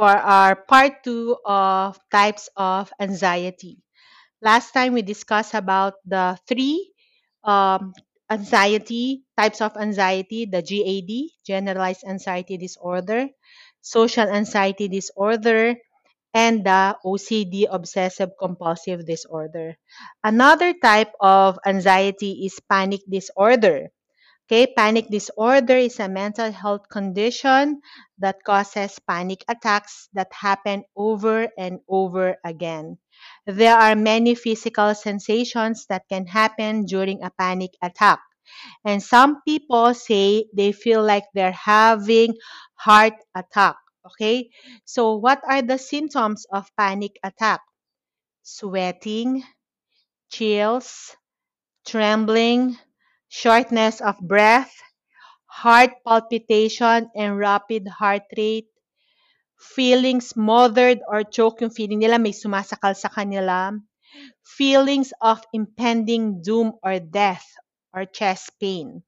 for our part two of types of anxiety. Last time we discussed about the three um, anxiety types of anxiety the GAD, generalized anxiety disorder, social anxiety disorder, and the OCD, obsessive compulsive disorder. Another type of anxiety is panic disorder. Okay, panic disorder is a mental health condition that causes panic attacks that happen over and over again. There are many physical sensations that can happen during a panic attack. And some people say they feel like they're having heart attack. Okay? So what are the symptoms of panic attack? Sweating, chills, trembling, shortness of breath, heart palpitation and rapid heart rate, feeling smothered or choke yung feeling nila may sumasakal sa kanila, feelings of impending doom or death or chest pain.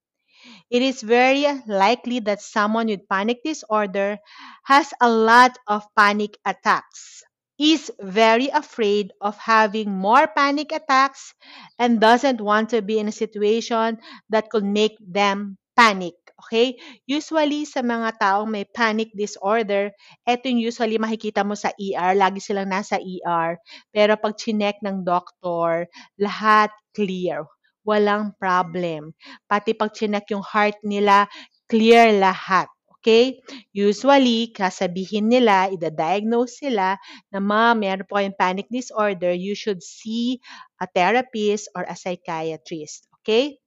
It is very likely that someone with panic disorder has a lot of panic attacks is very afraid of having more panic attacks and doesn't want to be in a situation that could make them panic. Okay? Usually, sa mga taong may panic disorder, eto yung usually makikita mo sa ER, lagi silang nasa ER. Pero pag chinek ng doctor, lahat clear. Walang problem. Pati pag chinek yung heart nila, clear lahat. Okay? Usually, kasabihin nila, ida-diagnose sila na ma, meron po kayong panic disorder, you should see a therapist or a psychiatrist. Okay?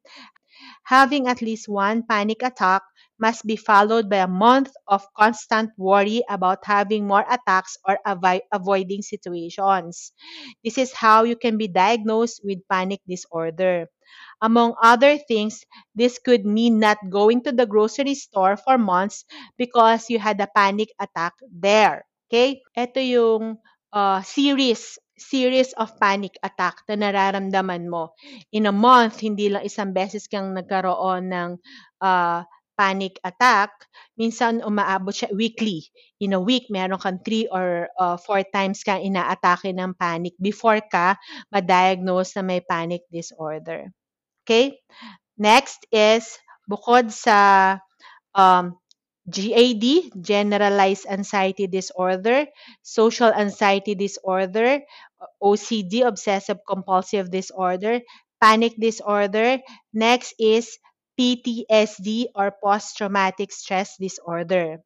Having at least one panic attack must be followed by a month of constant worry about having more attacks or avoid avoiding situations. This is how you can be diagnosed with panic disorder. Among other things, this could mean not going to the grocery store for months because you had a panic attack there. Okay? Ito yung uh, series series of panic attack na nararamdaman mo. In a month, hindi lang isang beses kang nagkaroon ng uh, panic attack, minsan umaabot siya weekly. In a week, meron kang three or uh, four times kang inaatake ng panic before ka ma-diagnose na may panic disorder. Okay? Next is, bukod sa um, GAD, Generalized Anxiety Disorder, Social Anxiety Disorder, OCD, Obsessive Compulsive Disorder, Panic Disorder. Next is PTSD or Post-Traumatic Stress Disorder.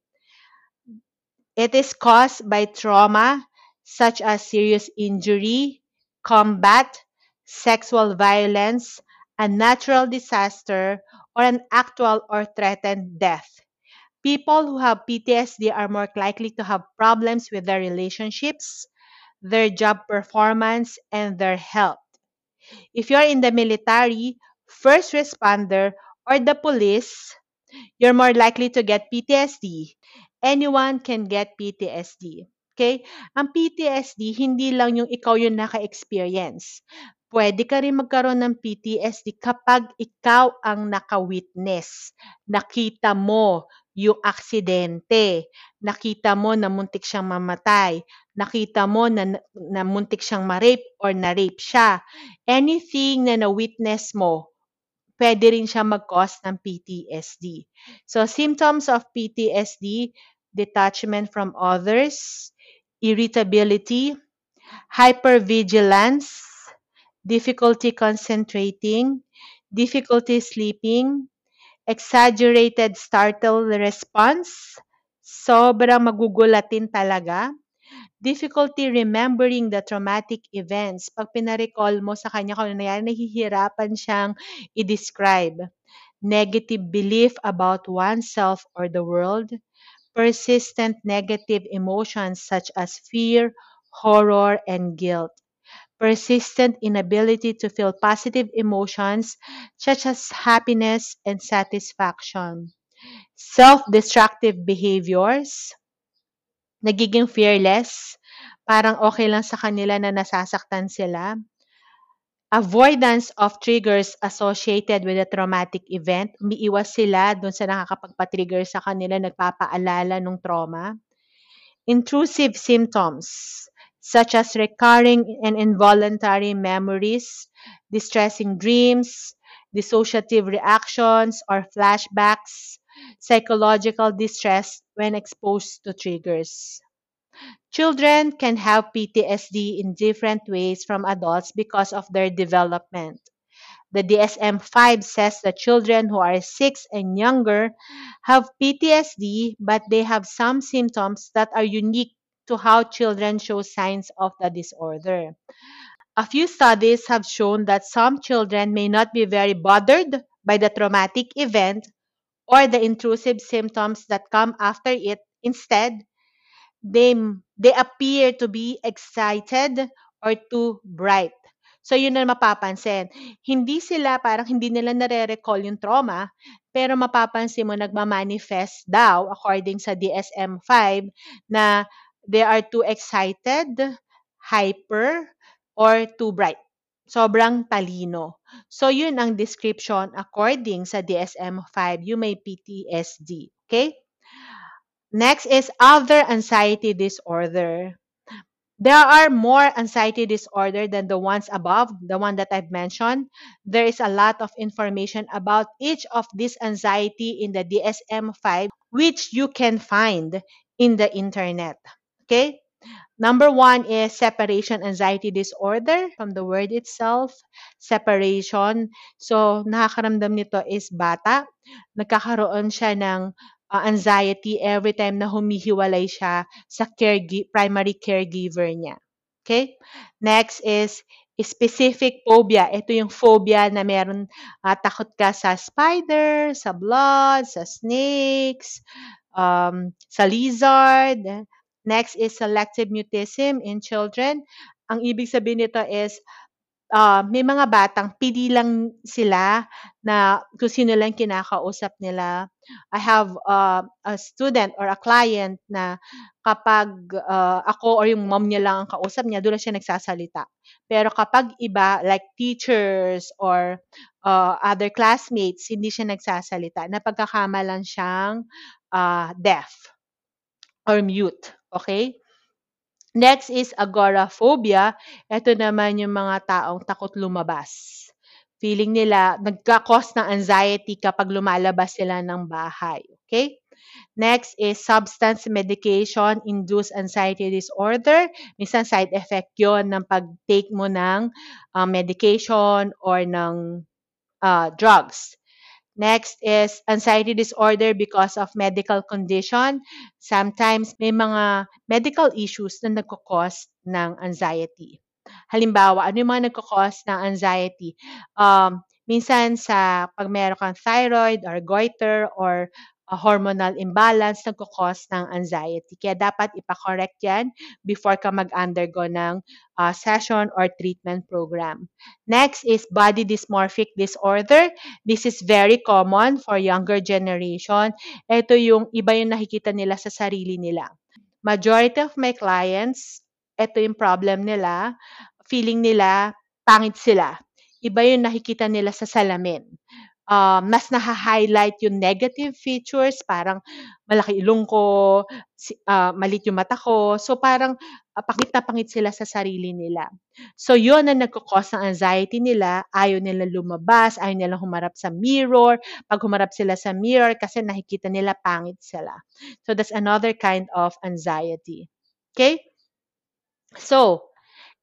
It is caused by trauma such as serious injury, combat, sexual violence, a natural disaster, or an actual or threatened death. People who have PTSD are more likely to have problems with their relationships, their job performance, and their health. If you're in the military, first responder, or the police, you're more likely to get PTSD. Anyone can get PTSD. Okay? Ang PTSD, hindi lang yung ikaw yung naka-experience. Pwede ka rin magkaroon ng PTSD kapag ikaw ang naka-witness. Nakita mo yung aksidente. Nakita mo na muntik siyang mamatay. Nakita mo na, na muntik siyang ma-rape or na-rape siya. Anything na na-witness mo, pwede rin siya mag-cause ng PTSD. So, symptoms of PTSD, detachment from others, irritability, hypervigilance, difficulty concentrating, difficulty sleeping, exaggerated startle response, sobrang magugulatin talaga, difficulty remembering the traumatic events. Pag pinarecall mo sa kanya kung ano nangyari, nahihirapan siyang i-describe. Negative belief about oneself or the world, persistent negative emotions such as fear, horror, and guilt. Persistent inability to feel positive emotions such as happiness and satisfaction. Self destructive behaviors, nagiging fearless, parang okay lang sa kanila na nasasaktan sila. Avoidance of triggers associated with a traumatic event, umiiwas sila dun sa nakakapagpa-trigger sa kanila, nagpapaalala ng trauma. Intrusive symptoms such as recurring and involuntary memories, distressing dreams, dissociative reactions or flashbacks, psychological distress when exposed to triggers. Children can have PTSD in different ways from adults because of their development. The DSM 5 says that children who are 6 and younger have PTSD, but they have some symptoms that are unique to how children show signs of the disorder. A few studies have shown that some children may not be very bothered by the traumatic event or the intrusive symptoms that come after it. Instead, they they appear to be excited or too bright. So yun ang mapapansin. Hindi sila parang hindi nila nare-recall yung trauma, pero mapapansin mo nagma-manifest daw according sa DSM-5 na they are too excited, hyper, or too bright. Sobrang talino. So yun ang description according sa DSM-5, you may PTSD. Okay? Next is other anxiety disorder. There are more anxiety disorder than the ones above, the one that I've mentioned. There is a lot of information about each of these anxiety in the DSM-5 which you can find in the internet. Okay? Number one is separation anxiety disorder from the word itself, separation. So, nakakaramdam nito is bata. Nagkakaroon siya ng uh, anxiety every time na humihiwalay siya sa care, primary caregiver niya. Okay? Next is specific phobia. Ito yung phobia na meron uh, takot ka sa spider, sa blood, sa snakes, um, sa lizard, Next is selective mutism in children. Ang ibig sabihin nito is uh, may mga batang pili lang sila na kung sino lang kinakausap nila. I have uh, a student or a client na kapag uh, ako or yung mom niya lang ang kausap niya, doon siya nagsasalita. Pero kapag iba, like teachers or uh, other classmates, hindi siya nagsasalita. Napagkakamalan siyang uh, deaf or mute. Okay? Next is agoraphobia. Ito naman yung mga taong takot lumabas. Feeling nila, nagka-cause ng anxiety kapag lumalabas sila ng bahay. Okay? Next is substance medication induced anxiety disorder. Minsan side effect yon ng pag-take mo ng uh, medication or ng uh, drugs. Next is anxiety disorder because of medical condition. Sometimes may mga medical issues na nagko-cause ng anxiety. Halimbawa, ano yung mga nagko-cause ng anxiety? Um, minsan sa pag meron kang thyroid or goiter or a hormonal imbalance nagko-cause ng anxiety. Kaya dapat ipa-correct yan before ka mag-undergo ng uh, session or treatment program. Next is body dysmorphic disorder. This is very common for younger generation. Ito yung iba yung nakikita nila sa sarili nila. Majority of my clients, ito yung problem nila. Feeling nila, pangit sila. Iba yung nakikita nila sa salamin uh, mas naha-highlight yung negative features, parang malaki ilong ko, uh, malit yung mata ko. So parang uh, pangit na pangit sila sa sarili nila. So yun ang nagkakos ng anxiety nila, ayaw nila lumabas, ayaw nila humarap sa mirror. Pag humarap sila sa mirror, kasi nakikita nila pangit sila. So that's another kind of anxiety. Okay? So,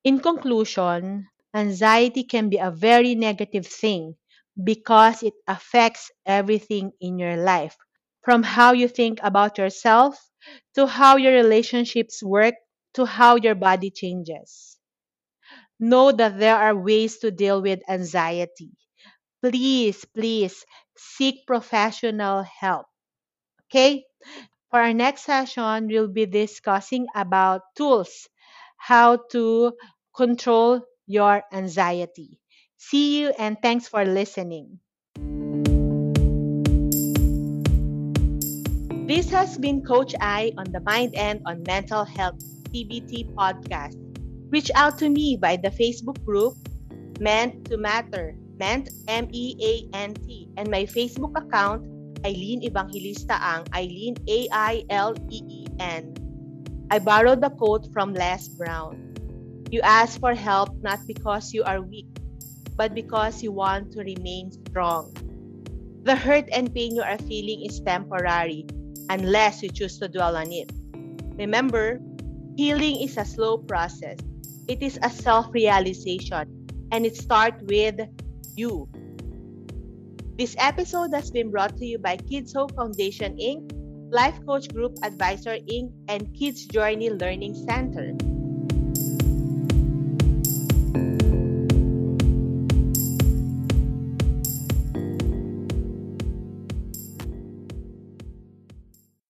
in conclusion, anxiety can be a very negative thing because it affects everything in your life from how you think about yourself to how your relationships work to how your body changes. Know that there are ways to deal with anxiety. Please, please seek professional help. Okay? For our next session, we'll be discussing about tools, how to control your anxiety. See you and thanks for listening. This has been Coach I on the Mind and on Mental Health TBT podcast. Reach out to me by the Facebook group Meant to Matter, Meant M E A N T, and my Facebook account Eileen Evangelista Ang, Eileen A I L E E N. I borrowed the quote from Les Brown. You ask for help not because you are weak, but because you want to remain strong. The hurt and pain you are feeling is temporary unless you choose to dwell on it. Remember, healing is a slow process. It is a self-realization and it starts with you. This episode has been brought to you by Kids Hope Foundation Inc., Life Coach Group Advisor Inc., and Kids Journey Learning Center.